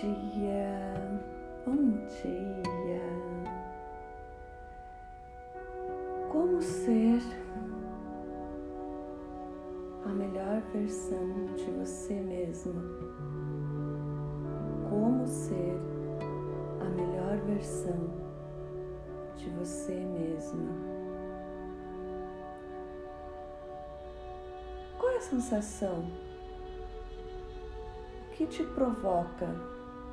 dia, bom dia. Como ser a melhor versão de você mesma? Como ser a melhor versão de você mesma? Qual é a sensação? Que te provoca?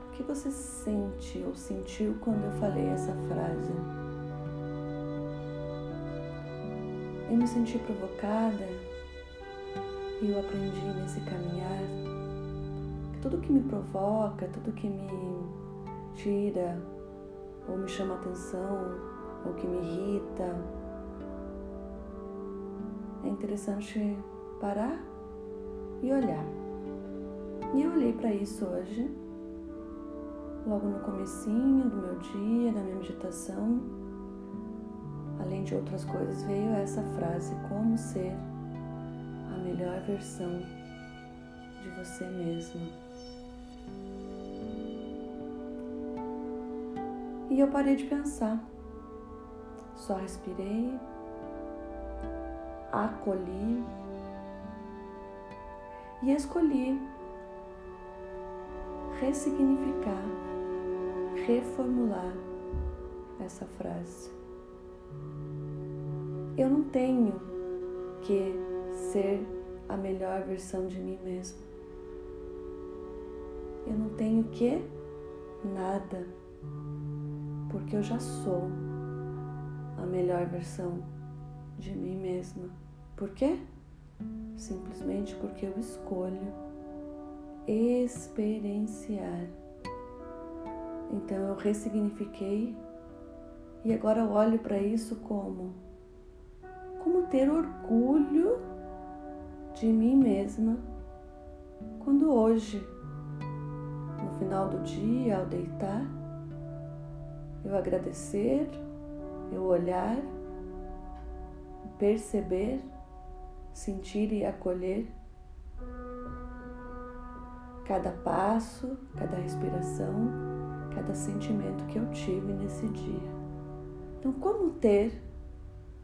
O que você sente ou sentiu quando eu falei essa frase? Eu me senti provocada e eu aprendi nesse caminhar que tudo que me provoca, tudo que me tira ou me chama atenção ou que me irrita, é interessante parar e olhar. E eu olhei para isso hoje, logo no comecinho do meu dia, da minha meditação. Além de outras coisas, veio essa frase: como ser a melhor versão de você mesmo. E eu parei de pensar. Só respirei, acolhi e escolhi ressignificar, reformular essa frase. Eu não tenho que ser a melhor versão de mim mesmo. Eu não tenho que nada, porque eu já sou a melhor versão de mim mesma. Por quê? Simplesmente porque eu escolho experienciar. Então eu ressignifiquei e agora eu olho para isso como como ter orgulho de mim mesma quando hoje, no final do dia, ao deitar, eu agradecer, eu olhar, perceber, sentir e acolher cada passo, cada respiração, cada sentimento que eu tive nesse dia. Então, como ter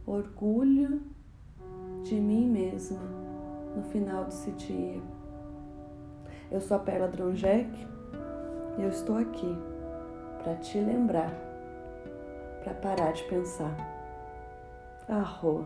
orgulho de mim mesma no final desse dia? Eu sou a Perla Dronjek e eu estou aqui para te lembrar, para parar de pensar. Arro.